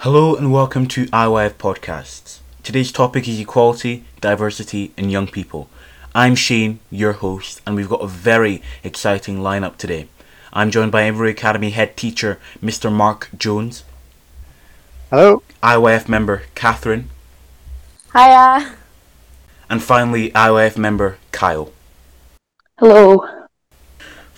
Hello and welcome to IYF Podcasts. Today's topic is equality, diversity, and young people. I'm Shane, your host, and we've got a very exciting lineup today. I'm joined by Inverurie Academy head teacher, Mr. Mark Jones. Hello. IYF member, Catherine. Hiya. And finally, IYF member, Kyle. Hello.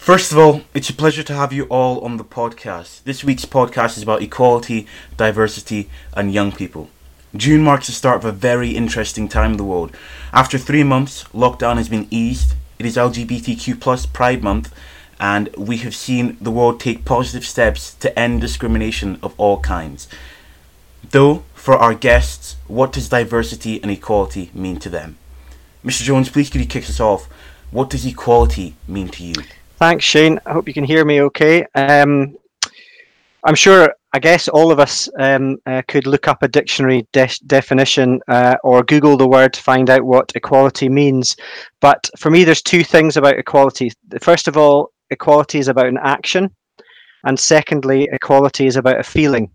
First of all, it's a pleasure to have you all on the podcast. This week's podcast is about equality, diversity, and young people. June marks the start of a very interesting time in the world. After three months, lockdown has been eased. It is LGBTQ plus Pride Month, and we have seen the world take positive steps to end discrimination of all kinds. Though, for our guests, what does diversity and equality mean to them? Mr. Jones, please could you kick us off? What does equality mean to you? Thanks, Shane. I hope you can hear me okay. Um, I'm sure, I guess all of us um, uh, could look up a dictionary de- definition uh, or Google the word to find out what equality means. But for me, there's two things about equality. First of all, equality is about an action. And secondly, equality is about a feeling.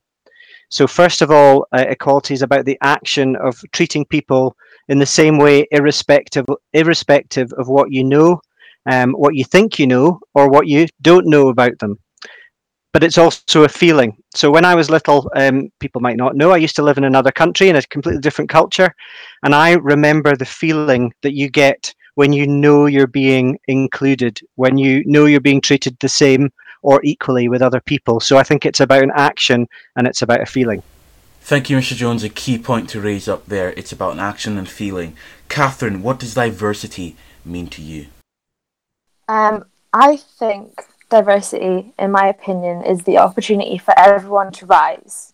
So, first of all, uh, equality is about the action of treating people in the same way, irrespective, irrespective of what you know um, what you think you know or what you don't know about them. But it's also a feeling. So when I was little, um, people might not know, I used to live in another country in a completely different culture. And I remember the feeling that you get when you know you're being included, when you know you're being treated the same or equally with other people. So I think it's about an action and it's about a feeling. Thank you, Mr. Jones. A key point to raise up there. It's about an action and feeling. Catherine, what does diversity mean to you? Um, I think diversity, in my opinion, is the opportunity for everyone to rise.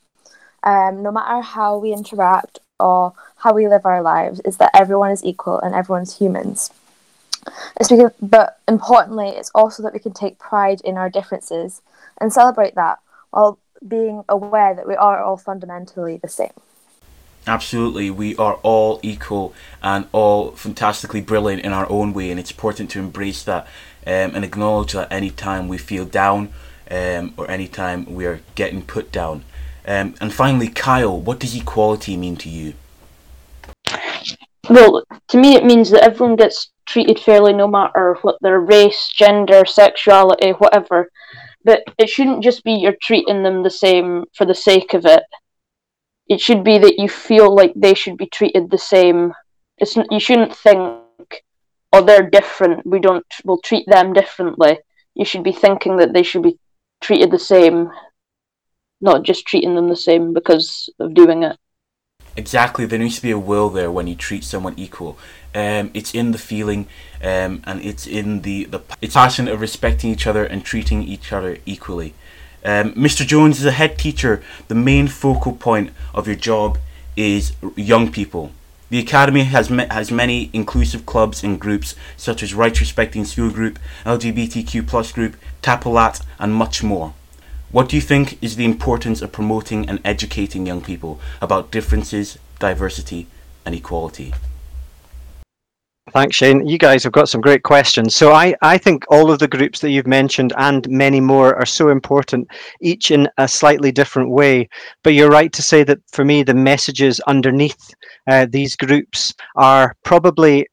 Um, no matter how we interact or how we live our lives, is that everyone is equal and everyone's humans. It's because, but importantly, it's also that we can take pride in our differences and celebrate that while being aware that we are all fundamentally the same. Absolutely, we are all equal and all fantastically brilliant in our own way, and it's important to embrace that um, and acknowledge that any time we feel down um, or anytime we are getting put down. Um, and finally, Kyle, what does equality mean to you? Well, to me, it means that everyone gets treated fairly no matter what their race, gender, sexuality, whatever. But it shouldn't just be you're treating them the same for the sake of it it should be that you feel like they should be treated the same. It's you shouldn't think, oh, they're different. We don't. We'll treat them differently. You should be thinking that they should be treated the same, not just treating them the same because of doing it. Exactly, there needs to be a will there when you treat someone equal. Um, it's in the feeling, um, and it's in the the it's passion of respecting each other and treating each other equally. Um, Mr. Jones is a head teacher. The main focal point of your job is young people. The Academy has, has many inclusive clubs and groups such as Rights Respecting School Group, LGBTQ plus group, Tapalat, and much more. What do you think is the importance of promoting and educating young people about differences, diversity, and equality? Thanks, Shane. You guys have got some great questions. So I, I think all of the groups that you've mentioned and many more are so important, each in a slightly different way. But you're right to say that for me, the messages underneath uh, these groups are probably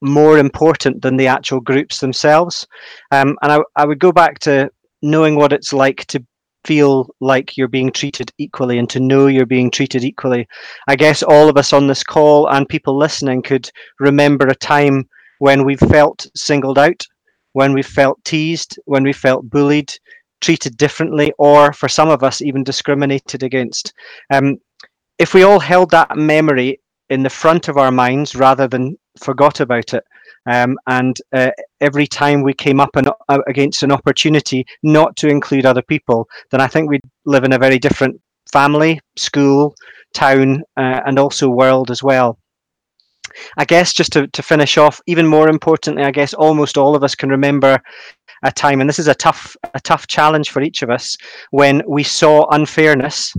more important than the actual groups themselves. Um, and I, I would go back to knowing what it's like to feel like you're being treated equally and to know you're being treated equally. I guess all of us on this call and people listening could remember a time when we felt singled out, when we felt teased, when we felt bullied, treated differently, or for some of us, even discriminated against. Um, if we all held that memory in the front of our minds rather than forgot about it, um, and uh, every time we came up an, uh, against an opportunity not to include other people, then I think we'd live in a very different family, school, town, uh, and also world as well. I guess just to, to finish off, even more importantly, I guess almost all of us can remember a time, and this is a tough a tough challenge for each of us, when we saw unfairness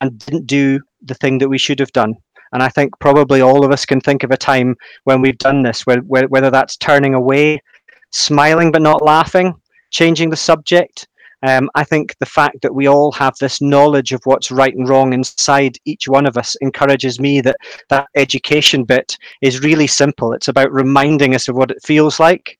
and didn't do the thing that we should have done. And I think probably all of us can think of a time when we've done this, whether that's turning away, smiling but not laughing, changing the subject, Um, I think the fact that we all have this knowledge of what's right and wrong inside each one of us encourages me that that education bit is really simple. It's about reminding us of what it feels like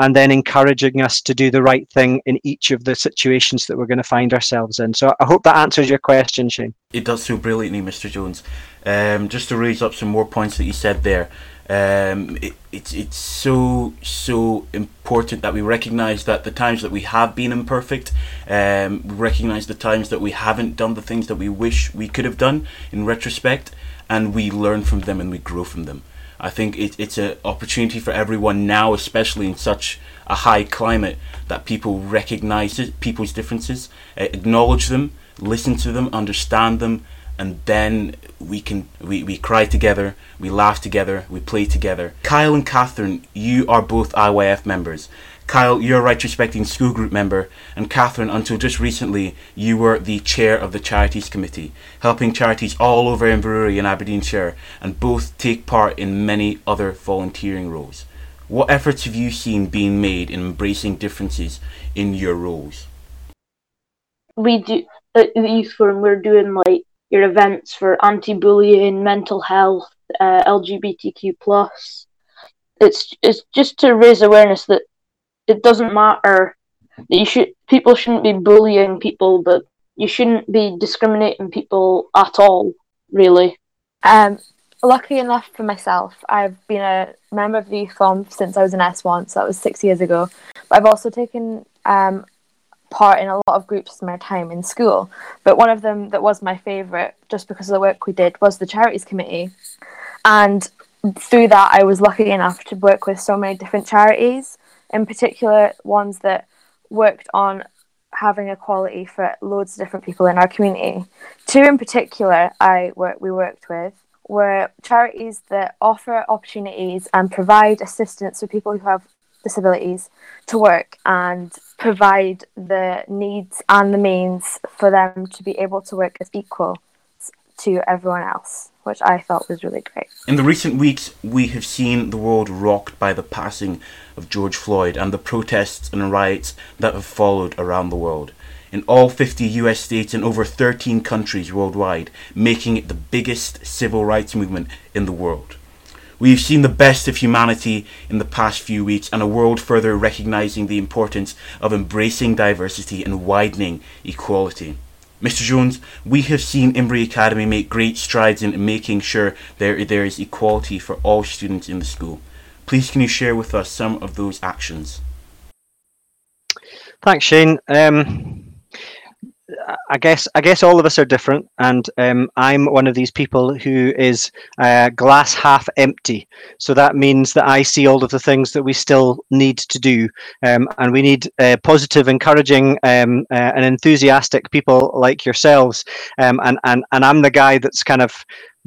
and then encouraging us to do the right thing in each of the situations that we're going to find ourselves in. So I hope that answers your question, Shane. It does so brilliantly, Mr. Jones. Um, just to raise up some more points that you said there, um, it, it's it's so so important that we recognize that the times that we have been imperfect, um, recognize the times that we haven't done the things that we wish we could have done in retrospect, and we learn from them and we grow from them. I think it, it's an opportunity for everyone now, especially in such a high climate, that people recognize people's differences, uh, acknowledge them, listen to them, understand them, and then we can we, we cry together, we laugh together, we play together. Kyle and Catherine, you are both IYF members. Kyle, you're a Right Respecting School Group member, and Catherine, until just recently, you were the chair of the Charities Committee, helping charities all over Inverurie and Aberdeenshire, and both take part in many other volunteering roles. What efforts have you seen being made in embracing differences in your roles? We do uh, at the Youth Forum. We're doing like your events for anti-bullying, mental health, uh, LGBTQ plus. It's it's just to raise awareness that it doesn't matter that you should people shouldn't be bullying people, but you shouldn't be discriminating people at all, really. Um, lucky enough for myself, I've been a member of the youth since I was in S1, so that was six years ago. But I've also taken um, part in a lot of groups in my time in school. But one of them that was my favourite, just because of the work we did, was the Charities Committee. And through that, I was lucky enough to work with so many different charities, in particular, ones that worked on having equality for loads of different people in our community. Two in particular, I work, we worked with were charities that offer opportunities and provide assistance for people who have disabilities to work and provide the needs and the means for them to be able to work as equal to everyone else, which I thought was really great. In the recent weeks, we have seen the world rocked by the passing of George Floyd and the protests and riots that have followed around the world. In all 50 US states and over 13 countries worldwide, making it the biggest civil rights movement in the world. We've seen the best of humanity in the past few weeks and a world further recognizing the importance of embracing diversity and widening equality. Mr. Jones, we have seen Inverurie Academy make great strides in making sure there, there is equality for all students in the school. Please can you share with us some of those actions? Thanks, Shane. Um, I guess I guess all of us are different, and um, I'm one of these people who is uh, glass half empty. So that means that I see all of the things that we still need to do, um, and we need uh, positive, encouraging, um, uh, and enthusiastic people like yourselves. Um, and and and I'm the guy that's kind of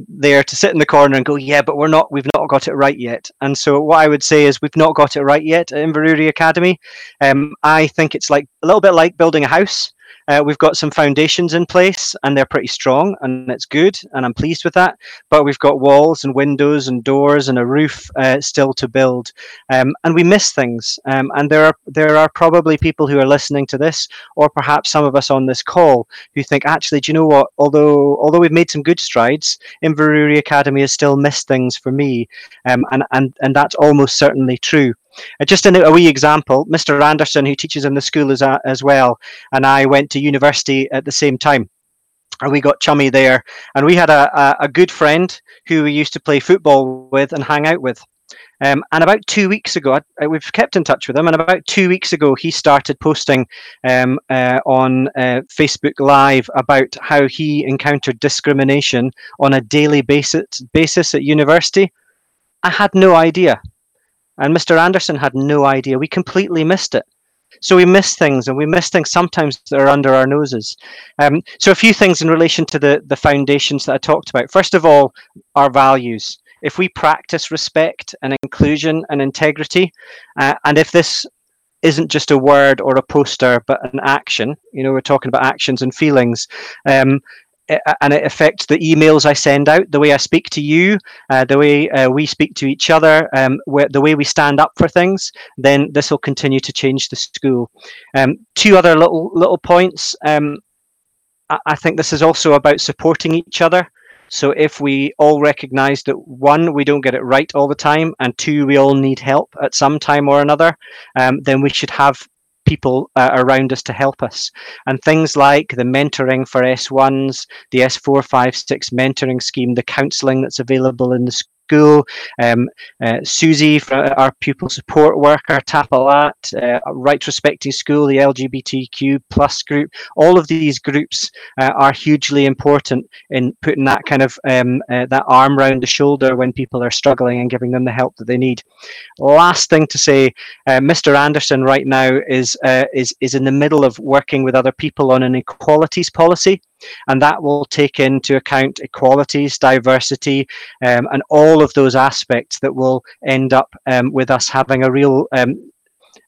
there to sit in the corner and go, yeah, but we're not, we've not got it right yet. And so what I would say is we've not got it right yet at Inverurie Academy. Um, I think it's like a little bit like building a house. Uh, we've got some foundations in place and they're pretty strong and it's good and I'm pleased with that. But we've got walls and windows and doors and a roof uh, still to build. Um, and we miss things. Um, and there are there are probably people who are listening to this, or perhaps some of us on this call, who think, actually, do you know what? Although although we've made some good strides, Inverurie Academy has still missed things for me. Um, and, and, and that's almost certainly true. Uh, just a, a wee example, Mr. Anderson, who teaches in the school as, a, as well, and I went to university at the same time. And we got chummy there, and we had a, a, a good friend who we used to play football with and hang out with. Um, and about two weeks ago, I, we've kept in touch with him. And about two weeks ago, he started posting um, uh, on uh, Facebook Live about how he encountered discrimination on a daily basis, basis at university. I had no idea. And Mr. Anderson had no idea. We completely missed it. So we miss things, and we miss things sometimes that are under our noses. Um, so a few things in relation to the the foundations that I talked about. First of all, our values. If we practice respect and inclusion and integrity, uh, and if this isn't just a word or a poster, but an action, you know, we're talking about actions and feelings. Um, and it affects the emails I send out, the way I speak to you, uh, the way uh, we speak to each other, um, where, the way we stand up for things, then this will continue to change the school. Um, two other little little points. Um, I, I think this is also about supporting each other. So if we all recognize that one, we don't get it right all the time, and two, we all need help at some time or another, um, then we should have people uh, around us to help us. And things like the mentoring for S1s, the S456 mentoring scheme, the counselling that's available in the school, um, uh, Susie, our pupil support worker, Tapalat, uh, Right Respecting School, the LGBTQ plus group, all of these groups uh, are hugely important in putting that kind of um, uh, that arm around the shoulder when people are struggling and giving them the help that they need. Last thing to say, uh, Mr. Anderson right now is uh, is is in the middle of working with other people on an equalities policy and that will take into account equalities, diversity, um, and all of those aspects that will end up um, with us having a real um,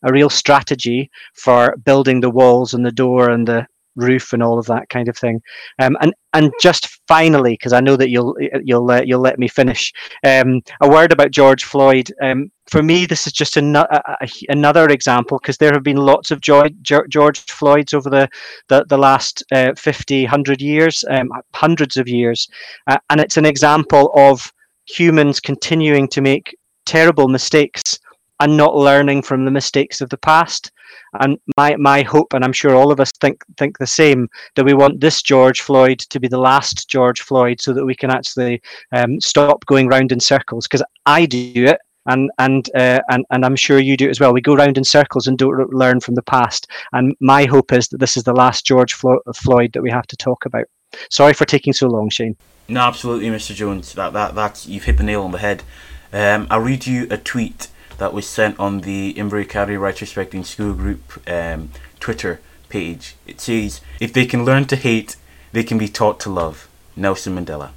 a real strategy for building the walls and the door and the roof and all of that kind of thing. Um, and and just finally, because I know that you'll you'll uh, you'll let me finish, um, a word about George Floyd. Um, for me, this is just an, a, a, another example because there have been lots of George, George Floyds over the the, the last uh, 50, 100 years, um, hundreds of years, uh, and it's an example of humans continuing to make terrible mistakes and not learning from the mistakes of the past. And my my hope, and I'm sure all of us think think the same, that we want this George Floyd to be the last George Floyd, so that we can actually um, stop going round in circles. Because I do it, and and uh, and and I'm sure you do as well. We go round in circles and don't learn from the past. And my hope is that this is the last George Flo- Floyd that we have to talk about. Sorry for taking so long, Shane. No, absolutely, Mr. Jones. That that that's you've hit the nail on the head. Um, I'll read you a tweet that was sent on the Rights Respecting School Group um, Twitter page. It says, If they can learn to hate, they can be taught to love. Nelson Mandela.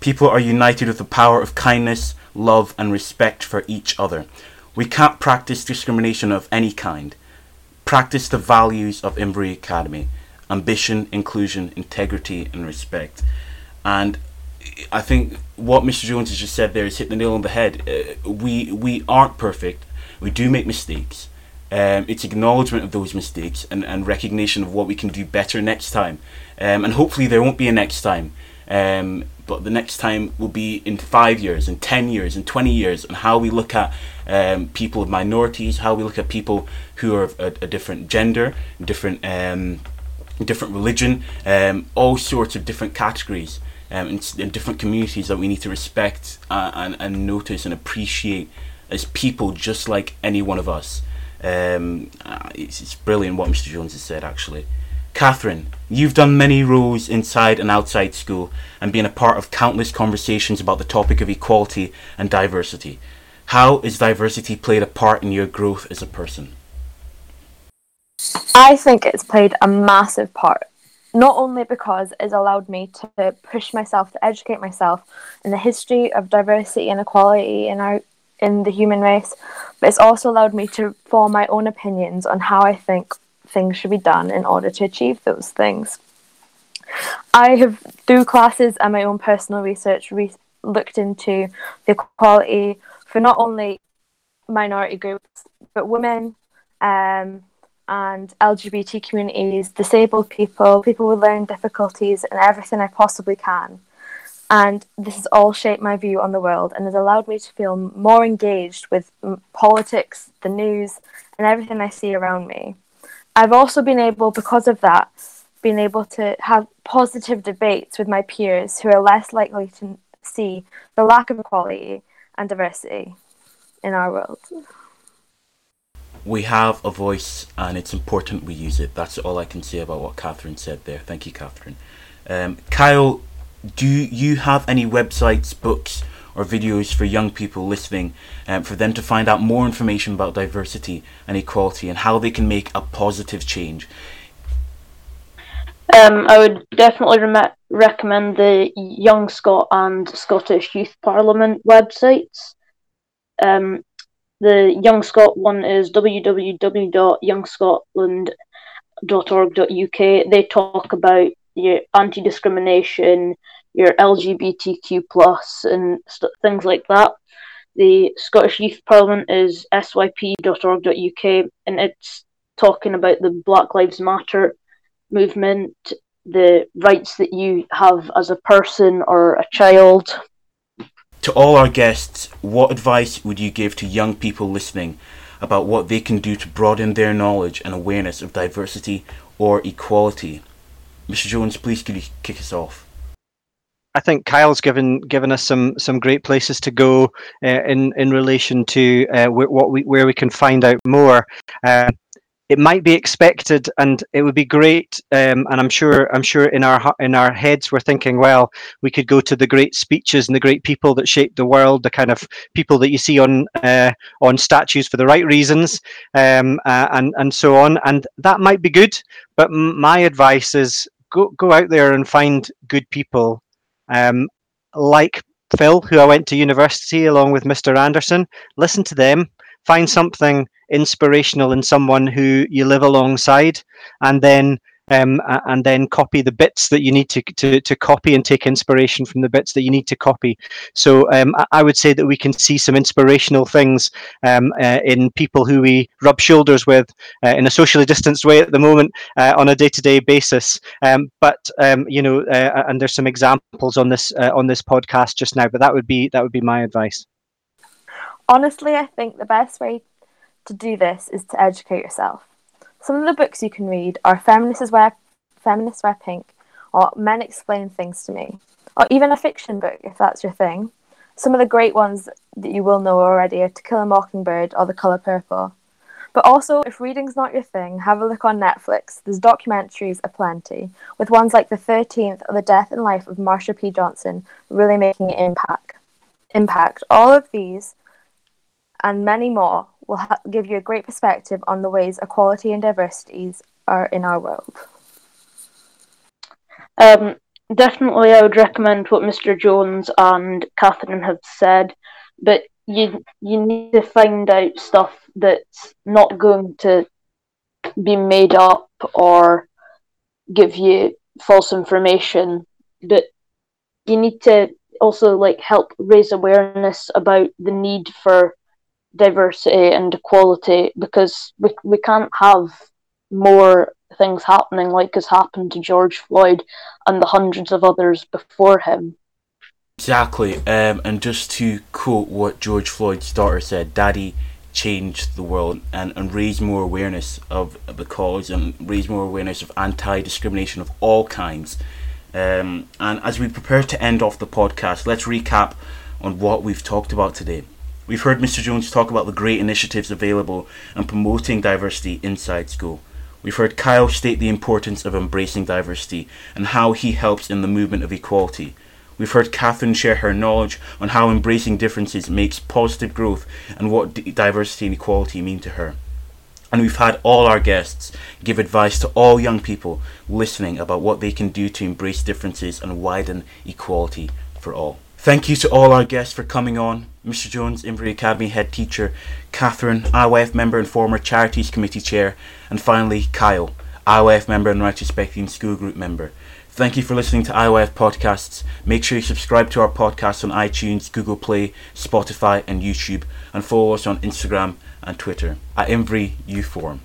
People are united with the power of kindness, love, and respect for each other. We can't practice discrimination of any kind. Practice the values of Inverurie Academy ambition, inclusion, integrity, and respect. And I think what Mr. Jones has just said there is hit the nail on the head. Uh, we we aren't perfect. We do make mistakes. Um, it's acknowledgement of those mistakes and, and recognition of what we can do better next time. Um, and hopefully there won't be a next time. Um, but the next time will be in five years, in 10 years, in 20 years, and how we look at um, people of minorities, how we look at people who are of a, a different gender, different, um, different religion, um, all sorts of different categories um, in, in, different communities that we need to respect uh, and, and notice and appreciate as people just like any one of us. Um, uh, it's, it's brilliant what Mr. Jones has said, actually. Catherine, you've done many roles inside and outside school and been a part of countless conversations about the topic of equality and diversity. How has diversity played a part in your growth as a person? I think it's played a massive part not only because it's allowed me to push myself to educate myself in the history of diversity and equality in our in the human race, but it's also allowed me to form my own opinions on how I think things should be done in order to achieve those things. I have, through classes and my own personal research, re- looked into the equality for not only minority groups but women, um, and LGBT communities, disabled people, people with learning difficulties, and everything I possibly can. And this has all shaped my view on the world and has allowed me to feel more engaged with politics, the news, and everything I see around me. I've also been able, because of that, been able to have positive debates with my peers who are less likely to see the lack of equality and diversity in our world we have a voice and it's important we use it. That's all I can say about what Catherine said there. Thank you, Catherine. Um, Kyle, do you have any websites, books, or videos for young people listening um, for them to find out more information about diversity and equality and how they can make a positive change? Um, I would definitely re- recommend the Young Scot and Scottish Youth Parliament websites. Um, the Young Scot one is www.youngscotland.org.uk. They talk about your anti-discrimination, your LGBTQ plus, and st- things like that. The Scottish Youth Parliament is syp.org.uk, and it's talking about the Black Lives Matter movement, the rights that you have as a person or a child. To all our guests, what advice would you give to young people listening about what they can do to broaden their knowledge and awareness of diversity or equality? Mr. Jones, please could you kick us off? I think Kyle's given given us some some great places to go uh, in in relation to uh, what we where we can find out more. Uh, it might be expected, and it would be great. Um, and I'm sure, I'm sure in our in our heads we're thinking, well, we could go to the great speeches and the great people that shaped the world, the kind of people that you see on uh, on statues for the right reasons, um, uh, and and so on. And that might be good, but my advice is go go out there and find good people, um, like Phil, who I went to university along with Mr. Anderson. Listen to them. Find something inspirational in someone who you live alongside, and then um, and then copy the bits that you need to, to, to copy and take inspiration from the bits that you need to copy. So um, I would say that we can see some inspirational things um, uh, in people who we rub shoulders with uh, in a socially distanced way at the moment uh, on a day-to-day basis. Um, but um, you know, uh, and there's some examples on this uh, on this podcast just now. But that would be that would be my advice. Honestly, I think the best way to do this is to educate yourself. Some of the books you can read are Feminists Wear, Feminists Wear Pink or Men Explain Things to Me, or even a fiction book if that's your thing. Some of the great ones that you will know already are To Kill a Mockingbird or The Colour Purple. But also, if reading's not your thing, have a look on Netflix. There's documentaries aplenty, with ones like The 13th or The Death and Life of Marsha P. Johnson really making an impact. Impact. All of these and many more will ha- give you a great perspective on the ways equality and diversities are in our world. Um, definitely, I would recommend what Mr. Jones and Catherine have said, but you you need to find out stuff that's not going to be made up or give you false information. But you need to also like help raise awareness about the need for diversity and equality because we we can't have more things happening like has happened to George Floyd and the hundreds of others before him. Exactly, um, and just to quote what George Floyd's daughter said, "Daddy changed the world and, and raise more awareness of the cause and raise more awareness of anti-discrimination of all kinds." Um, and as we prepare to end off the podcast, let's recap on what we've talked about today. We've heard Mr. Jones talk about the great initiatives available and promoting diversity inside school. We've heard Kyle state the importance of embracing diversity and how he helps in the movement of equality. We've heard Catherine share her knowledge on how embracing differences makes positive growth and what diversity and equality mean to her. And we've had all our guests give advice to all young people listening about what they can do to embrace differences and widen equality for all. Thank you to all our guests for coming on. Mr. Jones, Inverurie Academy head teacher, Catherine, IYF member and former Charities Committee chair, and finally Kyle, IYF member and Rights Respecting School Group member. Thank you for listening to IYF podcasts. Make sure you subscribe to our podcast on iTunes, Google Play, Spotify, and YouTube, and follow us on Instagram and Twitter at Inverurie Youth Forum.